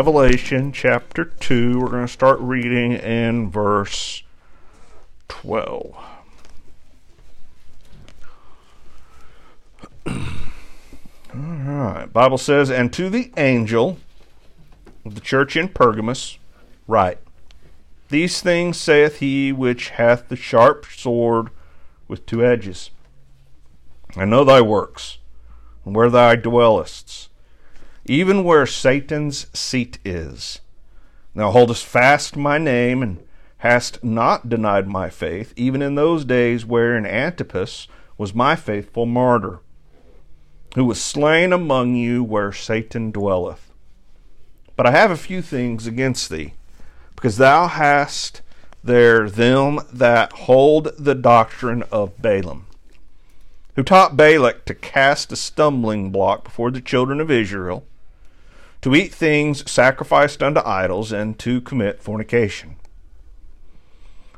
Revelation chapter 2. We're going to start reading in verse 12. All right. Bible says, And to the angel of the church in Pergamos, write, These things saith he which hath the sharp sword with two edges. I know thy works, and where thou dwellest even where Satan's seat is. Thou holdest fast my name, and hast not denied my faith, even in those days wherein Antipas was my faithful martyr, who was slain among you where Satan dwelleth. But I have a few things against thee, because thou hast there them that hold the doctrine of Balaam who taught Balak to cast a stumbling block before the children of Israel, to eat things sacrificed unto idols, and to commit fornication.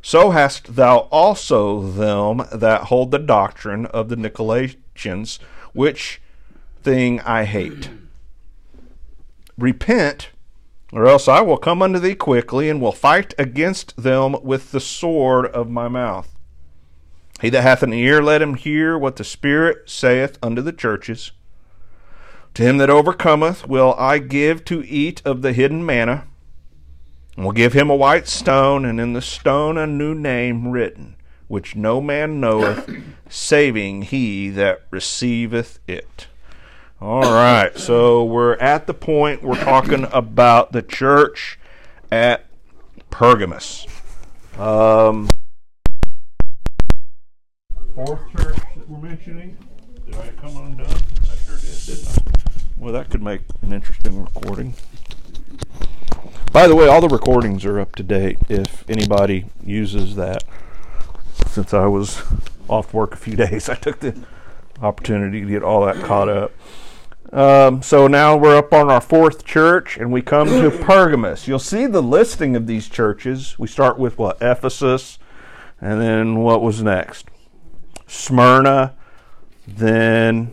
So hast thou also them that hold the doctrine of the Nicolaitans, which thing I hate. Repent, or else I will come unto thee quickly, and will fight against them with the sword of my mouth. He that hath an ear, let him hear what the Spirit saith unto the churches. To him that overcometh will I give to eat of the hidden manna, and will give him a white stone, and in the stone a new name written, which no man knoweth, saving he that receiveth it. All right, so we're at the point we're talking about the church at Pergamos. Um, fourth church that we're mentioning. Did I come undone? I sure did, didn't I? Well, that could make an interesting recording. By the way, all the recordings are up to date if anybody uses that. Since I was off work a few days, I took the opportunity to get all that caught up. Um, so now we're up on our fourth church, and we come to Pergamus. You'll see the listing of these churches. We start with what? Ephesus, and then what was next? Smyrna, then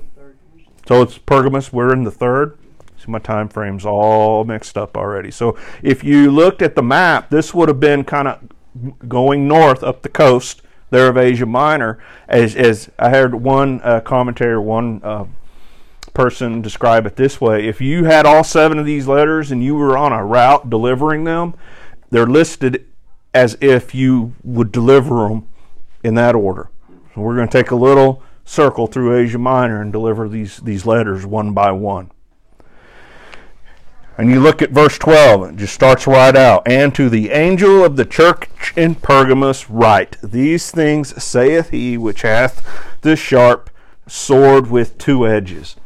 so it's Pergamus. We're in the third. See, my time frame's all mixed up already. So if you looked at the map, this would have been kind of going north up the coast there of Asia Minor. As, as I heard one uh, commentator, one uh, person describe it this way: if you had all seven of these letters and you were on a route delivering them, they're listed as if you would deliver them in that order. So we're going to take a little circle through Asia Minor and deliver these, these letters one by one. And you look at verse 12, it just starts right out. And to the angel of the church in Pergamos write, These things saith he which hath the sharp sword with two edges.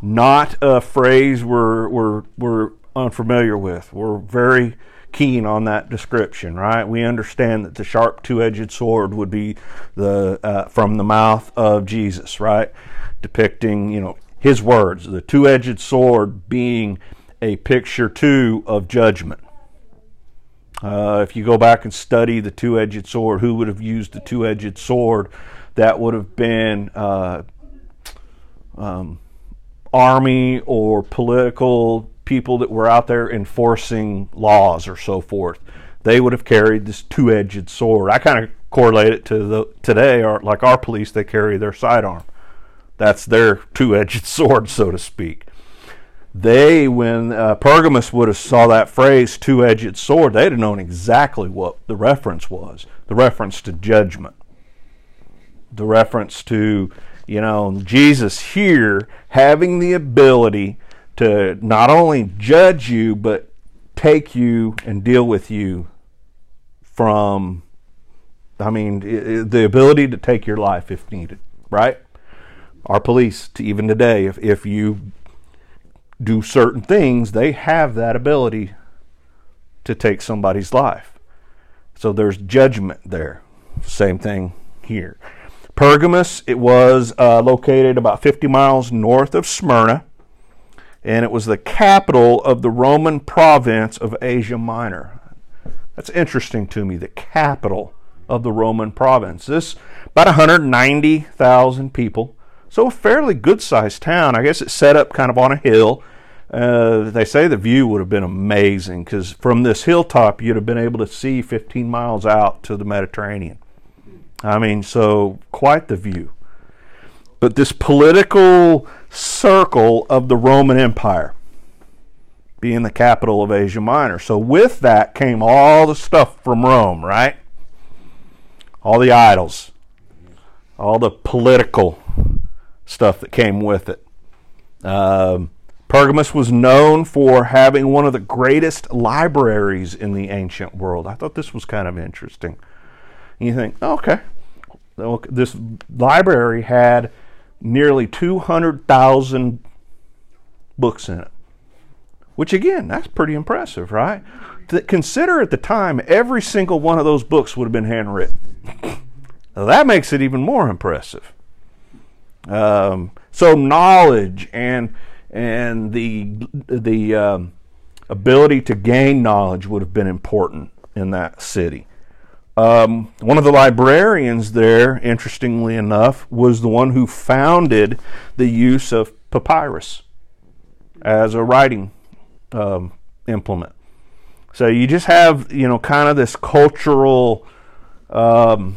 Not a phrase we're, we're, we're unfamiliar with. We're very keen on that description, right? We understand that the sharp two-edged sword would be the uh, from the mouth of Jesus, right? Depicting, you know, his words, the two-edged sword being a picture too of judgment. Uh, if you go back and study the two-edged sword, who would have used the two-edged sword? That would have been uh, um, army or political people that were out there enforcing laws or so forth. They would have carried this two-edged sword. I kind of correlate it to the today, or like our police, they carry their sidearm. That's their two-edged sword, so to speak. They, when uh, Pergamus would have saw that phrase "two-edged sword," they'd have known exactly what the reference was. The reference to judgment. The reference to, you know, Jesus here having the ability to not only judge you, but take you and deal with you from, I mean, the ability to take your life if needed, right? Our police, to even today, if, if you do certain things, they have that ability to take somebody's life. So there's judgment there. Same thing here. Pergamus, it was uh, located about 50 miles north of Smyrna and it was the capital of the Roman province of Asia Minor. That's interesting to me, the capital of the Roman province. This about 190,000 people. So a fairly good sized town. I guess it's set up kind of on a hill. uh, they say the view would have been amazing because from this hilltop you'd have been able to see 15 miles out to the Mediterranean. I mean, so quite the view. But this political circle of the Roman Empire being the capital of Asia Minor. So with that came all the stuff from Rome, right? All the idols, all the political stuff that came with it. Um, Pergamus was known for having one of the greatest libraries in the ancient world. I thought this was kind of interesting. And you think, okay, this library had nearly 200,000 books in it. Which, again, that's pretty impressive, right? Consider at the time, every single one of those books would have been handwritten. that makes it even more impressive. Um, so, knowledge and and the the um, ability to gain knowledge would have been important in that city. Um, one of the librarians there, interestingly enough, was the one who founded the use of papyrus as a writing um, implement. So you just have, you know, kind of this cultural um,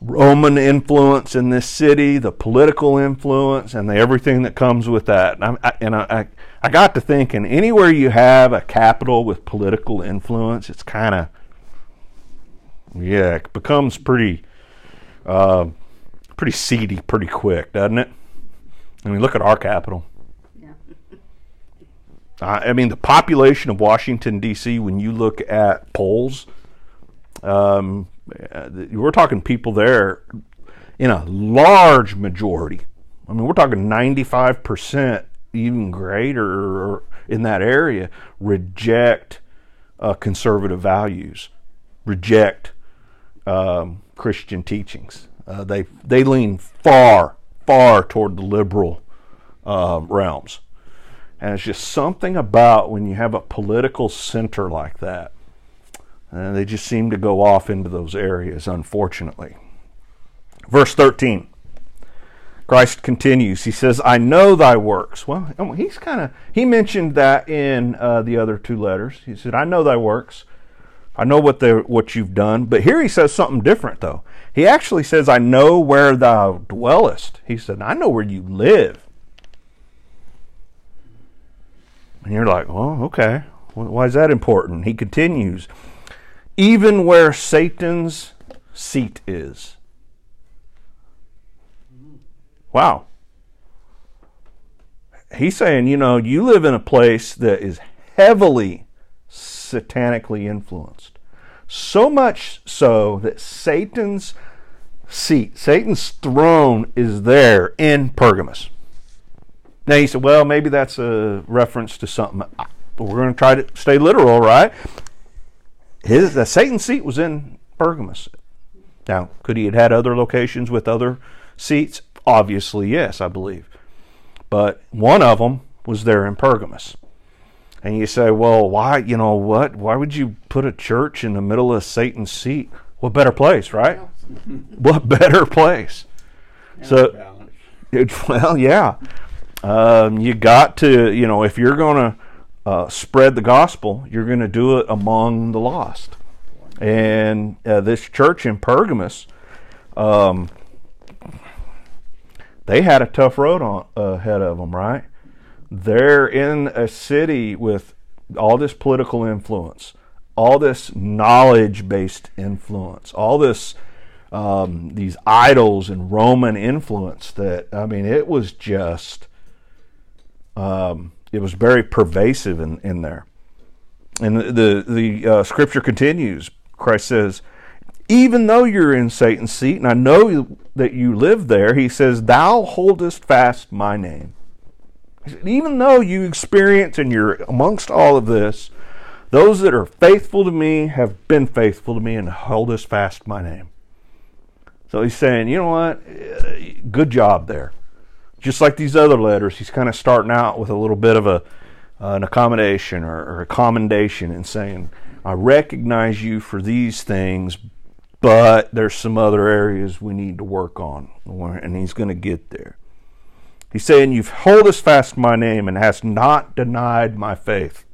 Roman influence in this city, the political influence, and the, everything that comes with that. And, I, and I, I got to thinking, anywhere you have a capital with political influence, it's kind of, yeah, it becomes pretty, uh, pretty seedy pretty quick, doesn't it? I mean, look at our capital. Yeah. I mean, the population of Washington D.C. When you look at polls, um, uh, we're talking people there in a large majority. I mean, we're talking 95%, even greater in that area, reject uh, conservative values, reject um, Christian teachings. Uh, they they lean far, far toward the liberal uh, realms, and it's just something about when you have a political center like that uh, they just seem to go off into those areas, unfortunately. Verse 13. Christ continues. He says, I know thy works. Well, he's kind of, he mentioned that in uh, the other two letters. He said, I know thy works. I know what, the, what you've done. But here he says something different, though. He actually says, I know where thou dwellest. He said, I know where you live. And you're like, well, okay. Why is that important? He continues even where Satan's seat is. Wow. He's saying, you know, you live in a place that is heavily satanically influenced. So much so that Satan's seat, Satan's throne is there in Pergamus. Now he said, well, maybe that's a reference to something. But We're going to try to stay literal, right? his the Satan's seat was in Pergamus. Now, could he have had other locations with other seats? Obviously, yes, I believe. But one of them was there in Pergamus. And you say, well, why, you know what? Why would you put a church in the middle of Satan's seat? What better place, right? what better place? And so, it, well, yeah. Um, you got to, you know, if you're going to uh, spread the gospel, you're going to do it among the lost. And uh, this church in Pergamus, um, they had a tough road on, ahead of them, right? They're in a city with all this political influence, all this knowledge based influence, all this. Um, these idols and Roman influence that I mean, it was just um, it was very pervasive in, in there. And the the, the uh, scripture continues. Christ says, "Even though you're in Satan's seat, and I know that you live there," he says, "Thou holdest fast my name." Said, Even though you experience and you're amongst all of this, those that are faithful to me have been faithful to me and holdest fast my name. So he's saying, you know what? Good job there just like these other letters, he's kind of starting out with a little bit of a uh, an accommodation or, or, a commendation and saying, "I recognize you for these things, but there's some other areas we need to work on," and he's going to get there. He's saying, You've holdest fast my name and hast not denied my faith.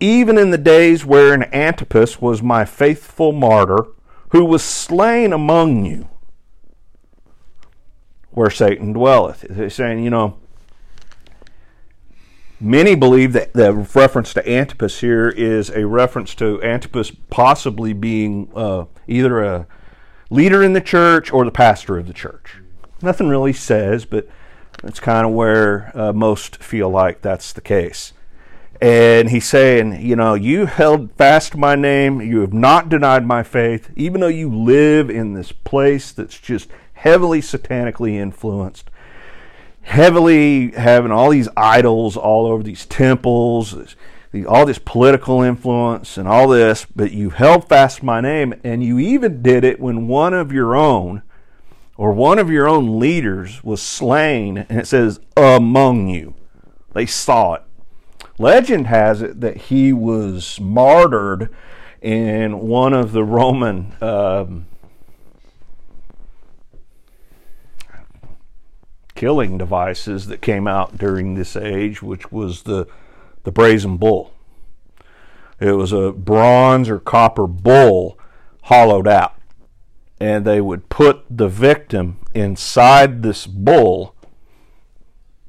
Even in the days wherein Antipas was my faithful martyr, who was slain among you, where Satan dwelleth. He's saying, you know, many believe that the reference to Antipas here is a reference to Antipas possibly being uh, either a leader in the church or the pastor of the church. Nothing really says, but it's kind of where uh, most feel like that's the case. And he's saying, you know, you held fast my name. You have not denied my faith, even though you live in this place that's just heavily satanically influenced, heavily having all these idols all over these temples, all this political influence and all this, but you held fast my name, and you even did it when one of your own or one of your own leaders was slain, and it says among you. They saw it. Legend has it that he was martyred in one of the Roman um, killing devices that came out during this age, which was the, the brazen bull. It was a bronze or copper bull hollowed out. And they would put the victim inside this bull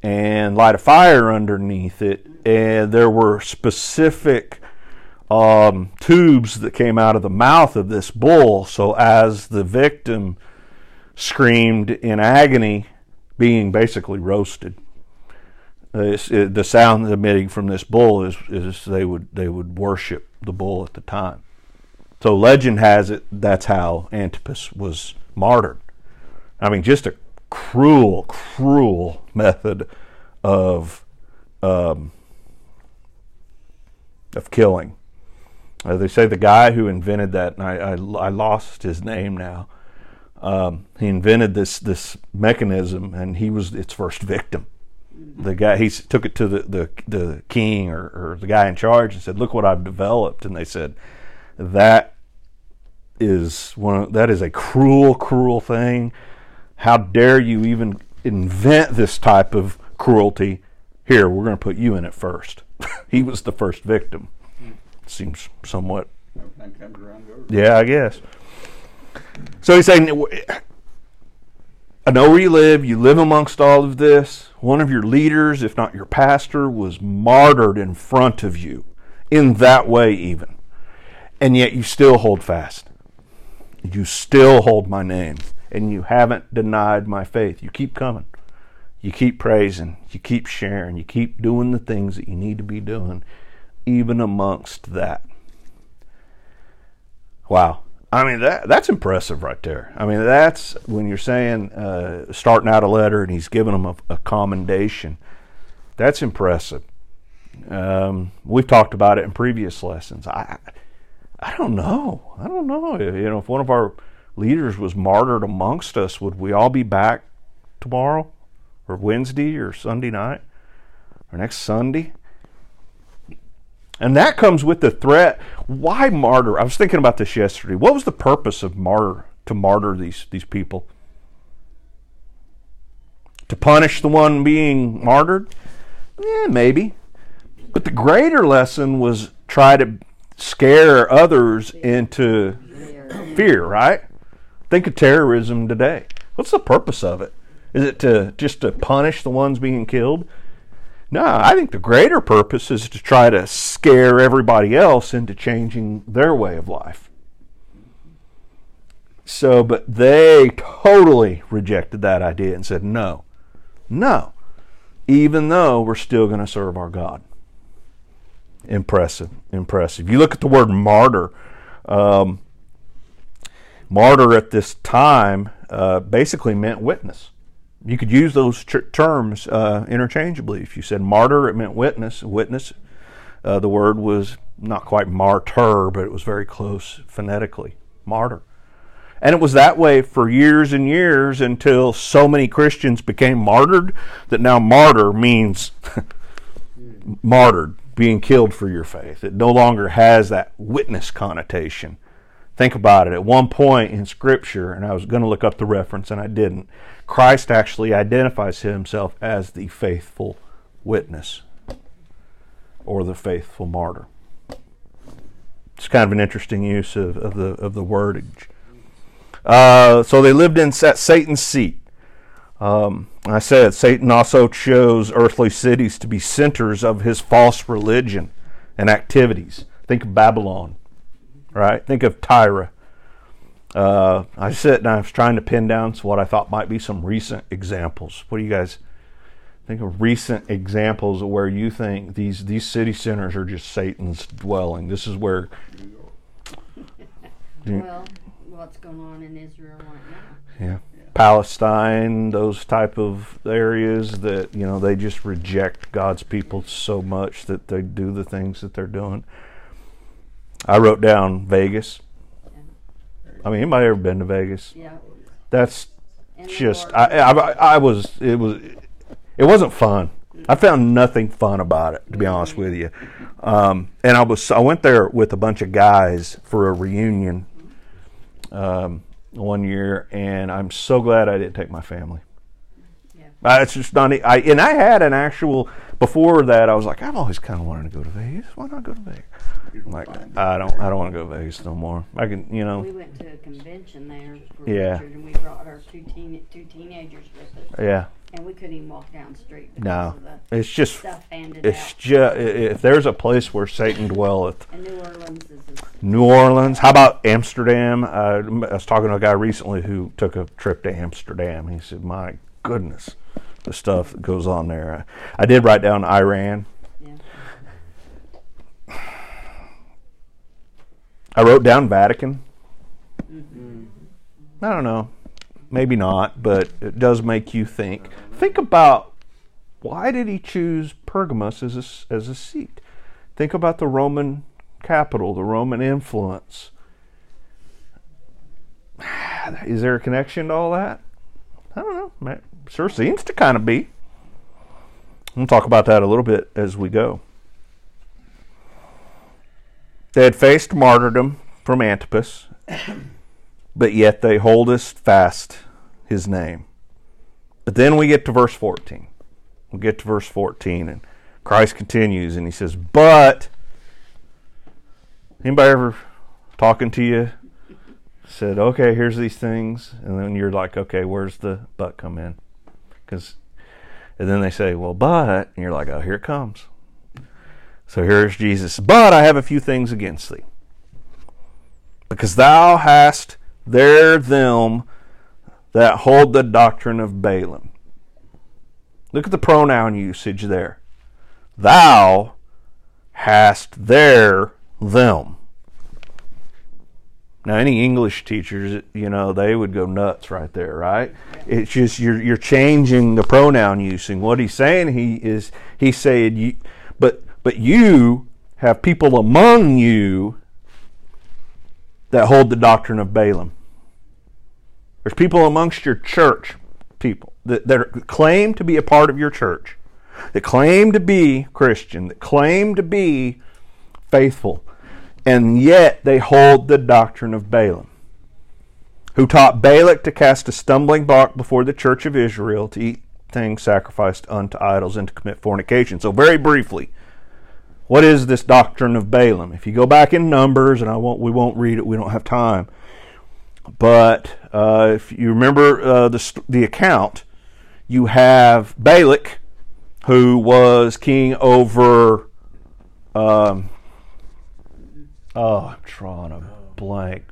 and light a fire underneath it. And there were specific um, tubes that came out of the mouth of this bull. So as the victim screamed in agony, being basically roasted. It, the sound emitting from this bull is, is they would they would worship the bull at the time. So legend has it that's how Antipas was martyred. I mean, just a cruel, cruel method of um, of killing. Uh, they say the guy who invented that, and I, I, I lost his name now. Um, he invented this this mechanism, and he was its first victim. The guy he took it to the the, the king or, or the guy in charge and said, "Look what I've developed." And they said, "That is one of, that is a cruel, cruel thing. How dare you even invent this type of cruelty? Here, we're going to put you in it first. he was the first victim. Seems somewhat. Yeah, I guess. So he's saying, I know where you live. You live amongst all of this. One of your leaders, if not your pastor, was martyred in front of you, in that way, even. And yet you still hold fast. You still hold my name. And you haven't denied my faith. You keep coming. You keep praising. You keep sharing. You keep doing the things that you need to be doing, even amongst that. Wow. I mean that that's impressive right there. I mean that's when you're saying uh, starting out a letter and he's giving them a, a commendation. That's impressive. Um, we've talked about it in previous lessons. I I don't know. I don't know. You know, if one of our leaders was martyred amongst us, would we all be back tomorrow, or Wednesday, or Sunday night, or next Sunday? And that comes with the threat. Why martyr? I was thinking about this yesterday. What was the purpose of martyr to martyr these, these people? To punish the one being martyred? Yeah, maybe. But the greater lesson was try to scare others into fear, right? Think of terrorism today. What's the purpose of it? Is it to just to punish the ones being killed? No, I think the greater purpose is to try to scare everybody else into changing their way of life. So, but they totally rejected that idea and said, no, no, even though we're still going to serve our God. Impressive, impressive. You look at the word martyr. Um, martyr at this time uh, basically meant witness you could use those terms uh, interchangeably. If you said martyr, it meant witness. Witness, uh, the word was not quite martyr, but it was very close phonetically. Martyr. And it was that way for years and years until so many Christians became martyred that now martyr means martyred, being killed for your faith. It no longer has that witness connotation Think about it. At one point in Scripture, and I was going to look up the reference and I didn't, Christ actually identifies himself as the faithful witness or the faithful martyr. It's kind of an interesting use of, of the of the wordage. Uh, so they lived in Satan's seat. Um, I said Satan also chose earthly cities to be centers of his false religion and activities. Think of Babylon, right? Think of Tyre. Uh, I sit and I was trying to pin down what I thought might be some recent examples. What do you guys think of recent examples of where you think these these city centers are just Satan's dwelling? This is where. well, what's going on in Israel right now? Yeah. Palestine, those type of areas that you know they just reject God's people so much that they do the things that they're doing. I wrote down Vegas. I mean, anybody ever been to Vegas? Yeah. That's just I, I, I was it was it wasn't fun. I found nothing fun about it, to be honest with you. Um, and I was I went there with a bunch of guys for a reunion. Um, one year, and I'm so glad I didn't take my family. Uh, it's just not. I and I had an actual before that. I was like, I've always kind of wanted to go to Vegas. Why not go to Vegas? I'm like, I don't. I don't want to go to Vegas no more. I can, you know. We went to a convention there. yeah. Richard, and we brought our two teen two teenagers with us. Yeah. And we couldn't even walk down the street. No, it's just it's just if there's a place where Satan dwelleth. And New Orleans is. New Orleans. How about Amsterdam? Uh, I was talking to a guy recently who took a trip to Amsterdam. He said, "My goodness, the stuff that goes on there." I, I did write down Iran. Yeah. I wrote down Vatican. Mm-hmm. I don't know maybe not, but it does make you think. Think about why did he choose Pergamus as a, as a seat? Think about the Roman capital, the Roman influence. Is there a connection to all that? I don't know. Sure seems to kind of be. We'll talk about that a little bit as we go. They had faced martyrdom from Antipas but yet they holdest fast his name. But then we get to verse 14. We get to verse 14, and Christ continues, and he says, But, anybody ever talking to you said, Okay, here's these things, and then you're like, Okay, where's the but come in? Because, and then they say, Well, but, and you're like, Oh, here it comes. So here's Jesus, but I have a few things against thee. Because thou hast there them that hold the doctrine of Balaam. Look at the pronoun usage there. Thou hast there them. Now, any English teachers, you know, they would go nuts right there, right? It's just you're you're changing the pronoun using. What he's saying, he is he's saying you, but but you have people among you that hold the doctrine of Balaam. There's people amongst your church, people that, that claim to be a part of your church, that claim to be Christian, that claim to be faithful, and yet they hold the doctrine of Balaam, who taught Balak to cast a stumbling block before the church of Israel to eat things sacrificed unto idols and to commit fornication. So, very briefly, what is this doctrine of Balaam? If you go back in Numbers, and I won't, we won't read it, we don't have time. But uh, if you remember uh, the, the account, you have Balak, who was king over. Um, oh, I'm drawing a blank.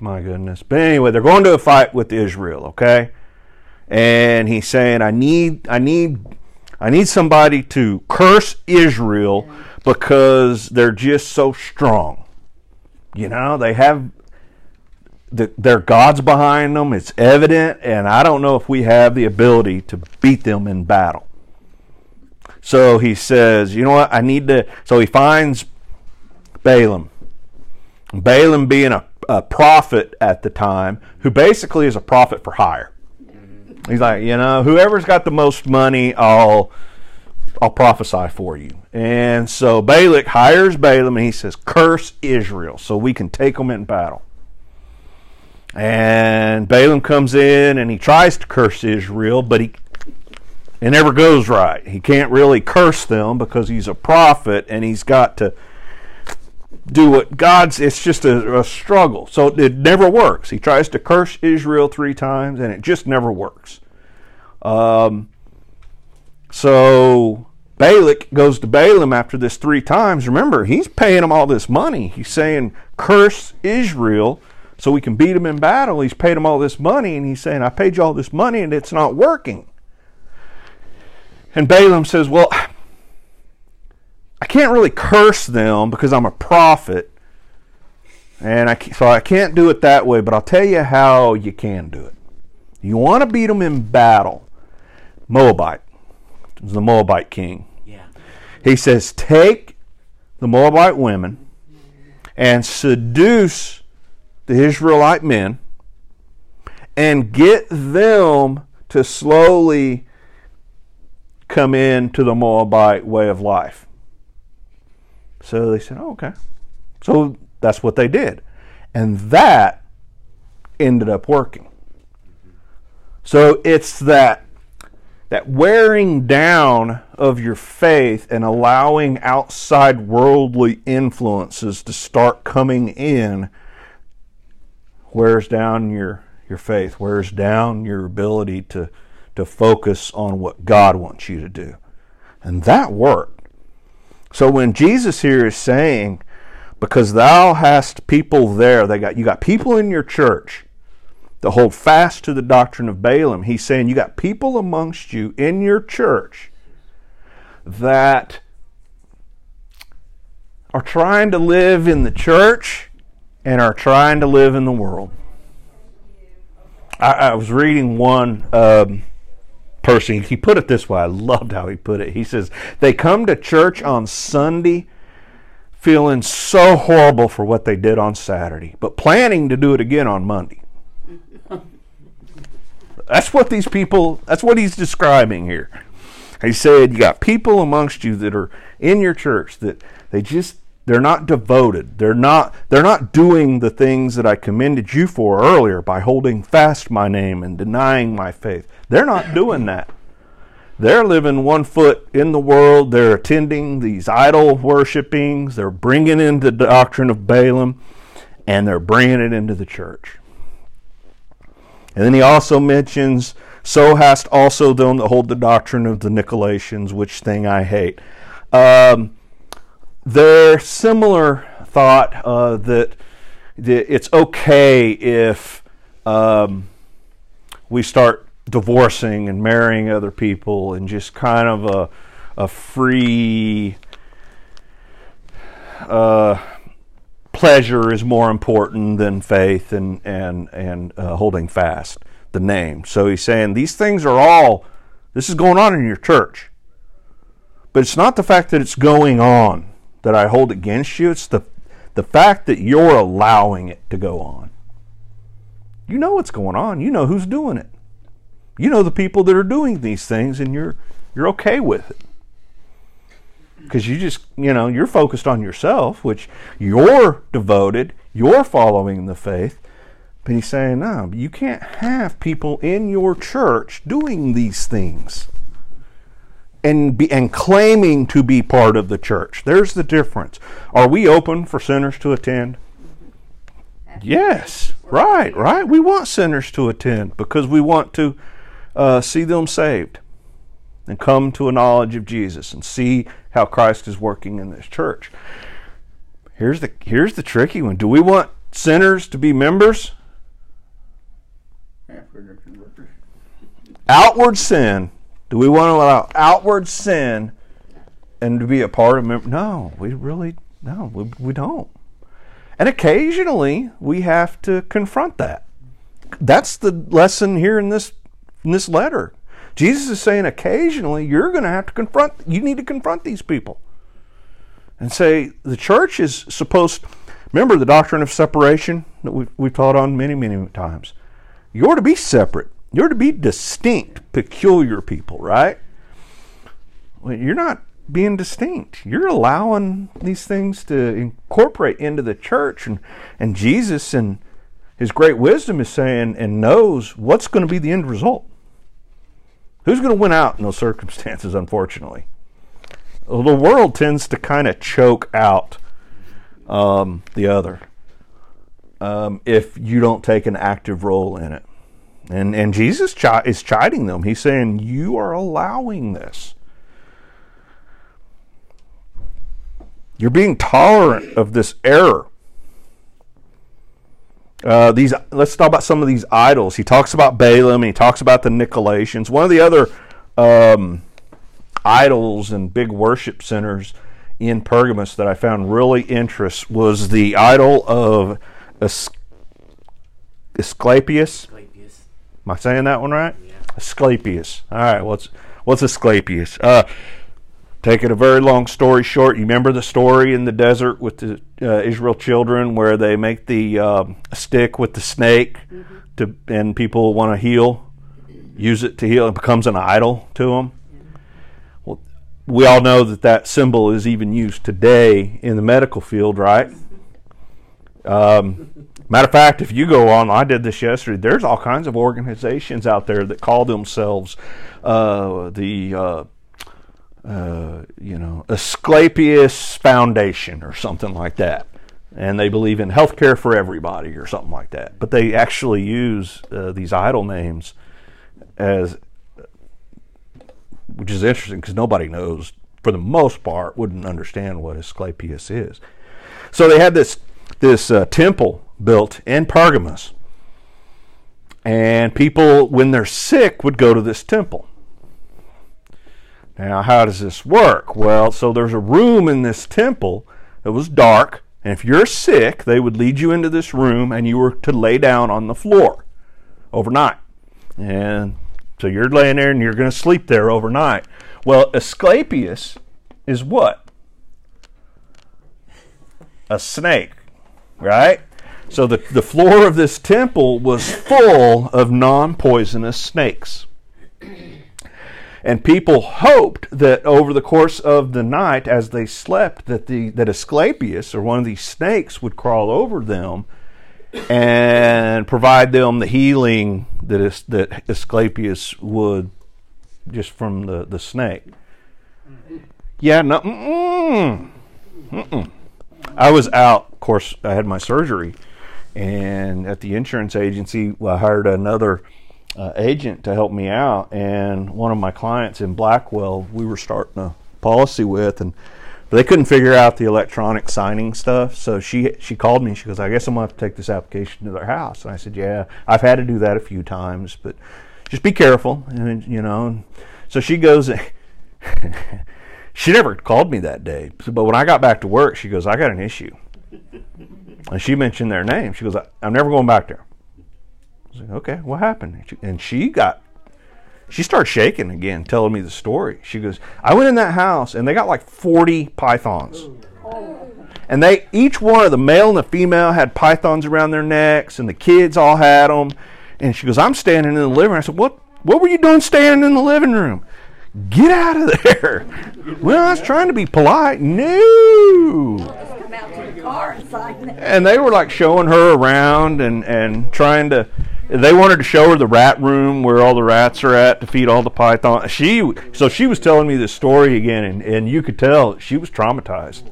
My goodness. But anyway, they're going to a fight with Israel, okay? And he's saying, I need, I need, I need somebody to curse Israel because they're just so strong. You know, they have the, their gods behind them. It's evident, and I don't know if we have the ability to beat them in battle. So he says, you know what? I need to. So he finds Balaam. Balaam being a, a prophet at the time, who basically is a prophet for hire. He's like, you know, whoever's got the most money, I'll I'll prophesy for you. And so Balak hires Balaam and he says, Curse Israel so we can take them in battle. And Balaam comes in and he tries to curse Israel, but he it never goes right. He can't really curse them because he's a prophet and he's got to do what God's it's just a, a struggle. So it never works. He tries to curse Israel three times and it just never works. Um, so Balak goes to Balaam after this three times. Remember, he's paying him all this money. He's saying, Curse Israel so we can beat him in battle. He's paid him all this money, and he's saying, I paid you all this money, and it's not working. And Balaam says, Well, I can't really curse them because I'm a prophet. And I, so I can't do it that way, but I'll tell you how you can do it. You want to beat them in battle. Moabite. The Moabite king. He says, Take the Moabite women and seduce the Israelite men and get them to slowly come into the Moabite way of life. So they said, oh, okay. So that's what they did. And that ended up working. So it's that that wearing down of your faith and allowing outside worldly influences to start coming in wears down your your faith, wears down your ability to to focus on what God wants you to do. And that worked. So when Jesus here is saying, because thou hast people there, they got you got people in your church to hold fast to the doctrine of Balaam. He's saying you got people amongst you in your church that are trying to live in the church and are trying to live in the world. I, I was reading one um, person, he put it this way. I loved how he put it. He says, They come to church on Sunday feeling so horrible for what they did on Saturday, but planning to do it again on Monday. That's what these people, that's what he's describing here. He said, You got people amongst you that are in your church that they just, they're not devoted. They're not, they're not doing the things that I commended you for earlier by holding fast my name and denying my faith. They're not doing that. They're living one foot in the world. They're attending these idol worshipings. They're bringing in the doctrine of Balaam and they're bringing it into the church. And then he also mentions, So hast also them that hold the doctrine of the Nicolaitans, which thing I hate. Um, their similar thought uh, that, that, it's okay if um, we start divorcing and marrying other people and just kind of a, a free. Uh, pleasure is more important than faith and and and uh, holding fast the name. So he's saying these things are all this is going on in your church. But it's not the fact that it's going on that I hold against you. It's the the fact that you're allowing it to go on. You know what's going on. You know who's doing it. You know the people that are doing these things and you're you're okay with it. Because you just you know you're focused on yourself which you're devoted you're following the faith. But he's saying no you can't have people in your church doing these things and be, and claiming to be part of the church. There's the difference. Are we open for sinners to attend? Yes. Right right. We want sinners to attend because we want to uh, see them saved and come to a knowledge of Jesus and see how Christ is working in this church. Here's the here's the tricky one. Do we want sinners to be members? Outward sin. Do we want to allow outward sin and to be a part of member? No, we really no, we, we don't. And occasionally we have to confront that. That's the lesson here in this in this letter. Jesus is saying occasionally you're going to have to confront, you need to confront these people and say the church is supposed, remember the doctrine of separation that we've, we've taught on many, many times. You're to be separate. You're to be distinct, peculiar people, right? you're not being distinct. You're allowing these things to incorporate into the church, and and Jesus and His great wisdom is saying and knows what's going to be the end result. Who's going to win out in those circumstances? Unfortunately, the world tends to kind of choke out um, the other um, if you don't take an active role in it. And and Jesus is chiding them. He's saying you are allowing this. You're being tolerant of this error. Uh, these let's talk about some of these idols. He talks about Balaam and he talks about the Nicolaitans. One of the other um, idols and big worship centers in Pergamus that I found really interest was the idol of As- Asclepius. Asclepius. Am I saying that one right? Yeah. Asclepius. All right. What's what's Asclepius? Uh, take it a very long story short. You remember the story in the desert with the uh, Israel children where they make the um, stick with the snake to, and people want to heal, use it to heal. It becomes an idol to them. Well, we all know that that symbol is even used today in the medical field, right? Um, matter of fact, if you go on, I did this yesterday. There's all kinds of organizations out there that call themselves uh, the uh, uh, you know Asclepius Foundation or something like that, and they believe in health care for everybody or something like that. But they actually use uh, these idol names as, which is interesting because nobody knows for the most part wouldn't understand what Asclepius is. So they had this this uh, temple built in Pergamus. And people, when they're sick, would go to this temple. Now, how does this work? Well, so there's a room in this temple that was dark, and if you're sick, they would lead you into this room and you were to lay down on the floor overnight. And so you're laying there and you're going to sleep there overnight. Well, Asclepius is what? A snake right? So the, the floor of this temple was full of non poisonous snakes. And people hoped that over the course of the night, as they slept, that the that Asclepius or one of these snakes would crawl over them and provide them the healing that is, that Asclepius would just from the, the snake. Yeah, no, mm-mm, mm-mm. I was out. Of course, I had my surgery, and at the insurance agency, I hired another uh, agent to help me out. And one of my clients in Blackwell, we were starting a policy with, and they couldn't figure out the electronic signing stuff. So she she called me. She goes, "I guess I'm gonna have to take this application to their house." And I said, "Yeah, I've had to do that a few times, but just be careful." And you know, so she goes. She never called me that day, but when I got back to work, she goes, "I got an issue," and she mentioned their name. She goes, "I'm never going back there." I was like, "Okay, what happened?" And she got, she started shaking again, telling me the story. She goes, "I went in that house, and they got like 40 pythons." And they each one of the male and the female had pythons around their necks, and the kids all had them. And she goes, "I'm standing in the living room." I said, "What? What were you doing standing in the living room?" Get out of there. Well, I was trying to be polite. No. Come out to the car and. And they were like showing her around and, and trying to. They wanted to show her the rat room where all the rats are at to feed all the python. She so she was telling me this story again, and, and you could tell she was traumatized.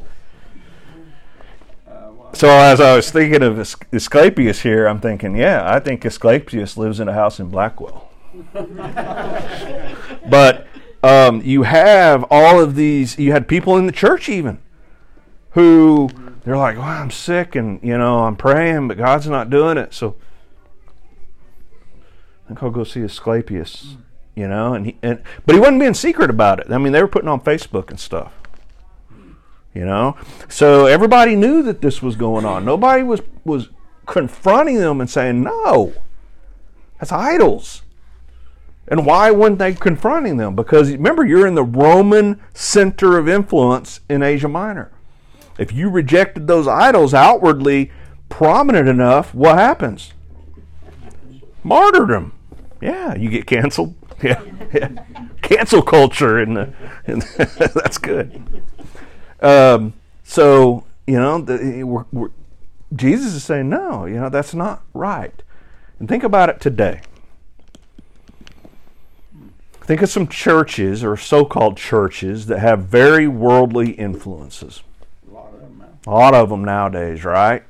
So as I was thinking of As- Asclepius here, I'm thinking, yeah, I think Asclepius lives in a house in Blackwell. but um, you have all of these. You had people in the church even who they're like, "Well, I'm sick, and you know, I'm praying, but God's not doing it." So I'll go see Asclepius. You know, and he and but he wasn't being secret about it. I mean, they were putting on Facebook and stuff. You know, so everybody knew that this was going on. Nobody was was confronting them and saying, "No, that's idols." And why weren't they confronting them? Because remember, you're in the Roman center of influence in Asia Minor. If you rejected those idols outwardly prominent enough, what happens? Martyrdom. Yeah, you get canceled. Yeah, yeah. cancel culture, and, that's good. Um, so you know, the, we're, we're, Jesus is saying, no, you know, that's not right. And think about it today. Think of some churches or so called churches that have very worldly influences. A lot of them. A lot of them nowadays, right?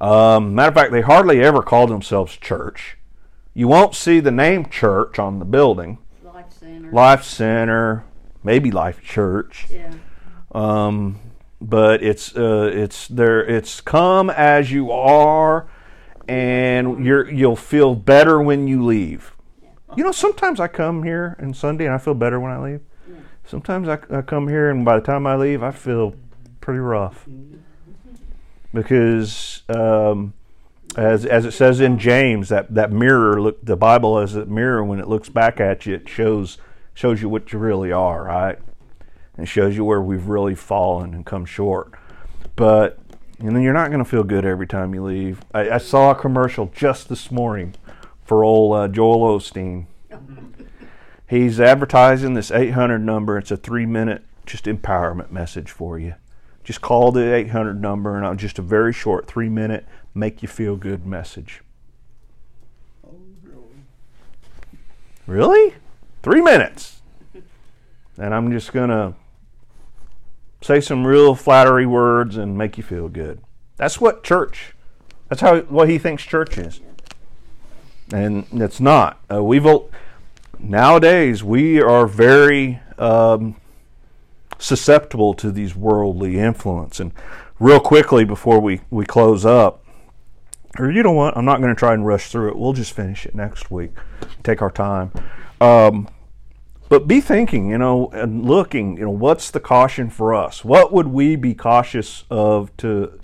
Um, matter of fact, they hardly ever call themselves church. You won't see the name church on the building. Life Center. Life Center, maybe Life Church. Yeah. Um, but it's uh, it's there. It's come as you are, and you're you'll feel better when you leave. You know, sometimes I come here on Sunday and I feel better when I leave. Yeah. Sometimes I, I come here and by the time I leave, I feel pretty rough because, um, as as it says in James, that that mirror look the Bible as a mirror when it looks back at you, it shows shows you what you really are, right? And shows you where we've really fallen and come short. But and then you're not going to feel good every time you leave. I, I saw a commercial just this morning for old uh, Joel Osteen. He's advertising this 800 number. It's a three minute just empowerment message for you. Just call the 800 number and just a very short three minute make you feel good message. Oh, really? Really? Three minutes. And I'm just going to say some real flattery words and make you feel good. That's what church, that's how what he thinks church is and it's not. Uh, we've nowadays we are very um, susceptible to these worldly influence. And real quickly before we we close up, or you know what? I'm not going to try and rush through it. We'll just finish it next week. Take our time. Um, but be thinking, you know, and looking, you know, what's the caution for us? What would we be cautious of to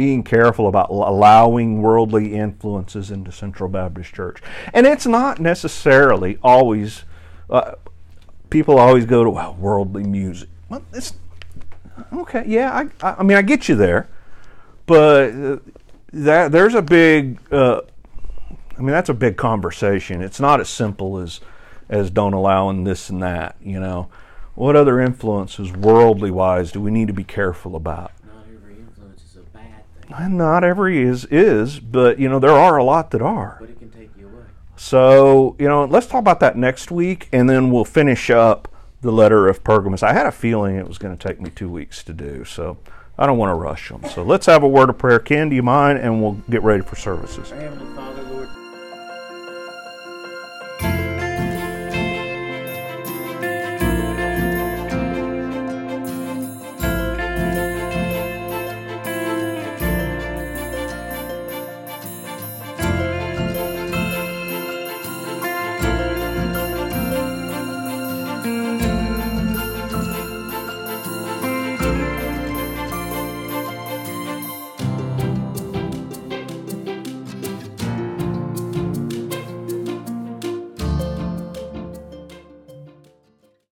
being careful about allowing worldly influences into Central Baptist Church. And it's not necessarily always, uh, people always go to well, worldly music. Well, it's okay, yeah, I, I mean, I get you there, but uh, that there's a big, uh, I mean, that's a big conversation. It's not as simple as as don't allowing this and that, you know. What other influences, worldly wise, do we need to be careful about? Not every influence is a bad thing. Not every is, is, but you know there are a lot that are. But it can take you away. So you know, let's talk about that next week, and then we'll finish up the letter of Pergamos. I had a feeling it was going to take me two weeks to do, so I don't want to rush them. So let's have a word of prayer. Ken, do you mind? And we'll get ready for services.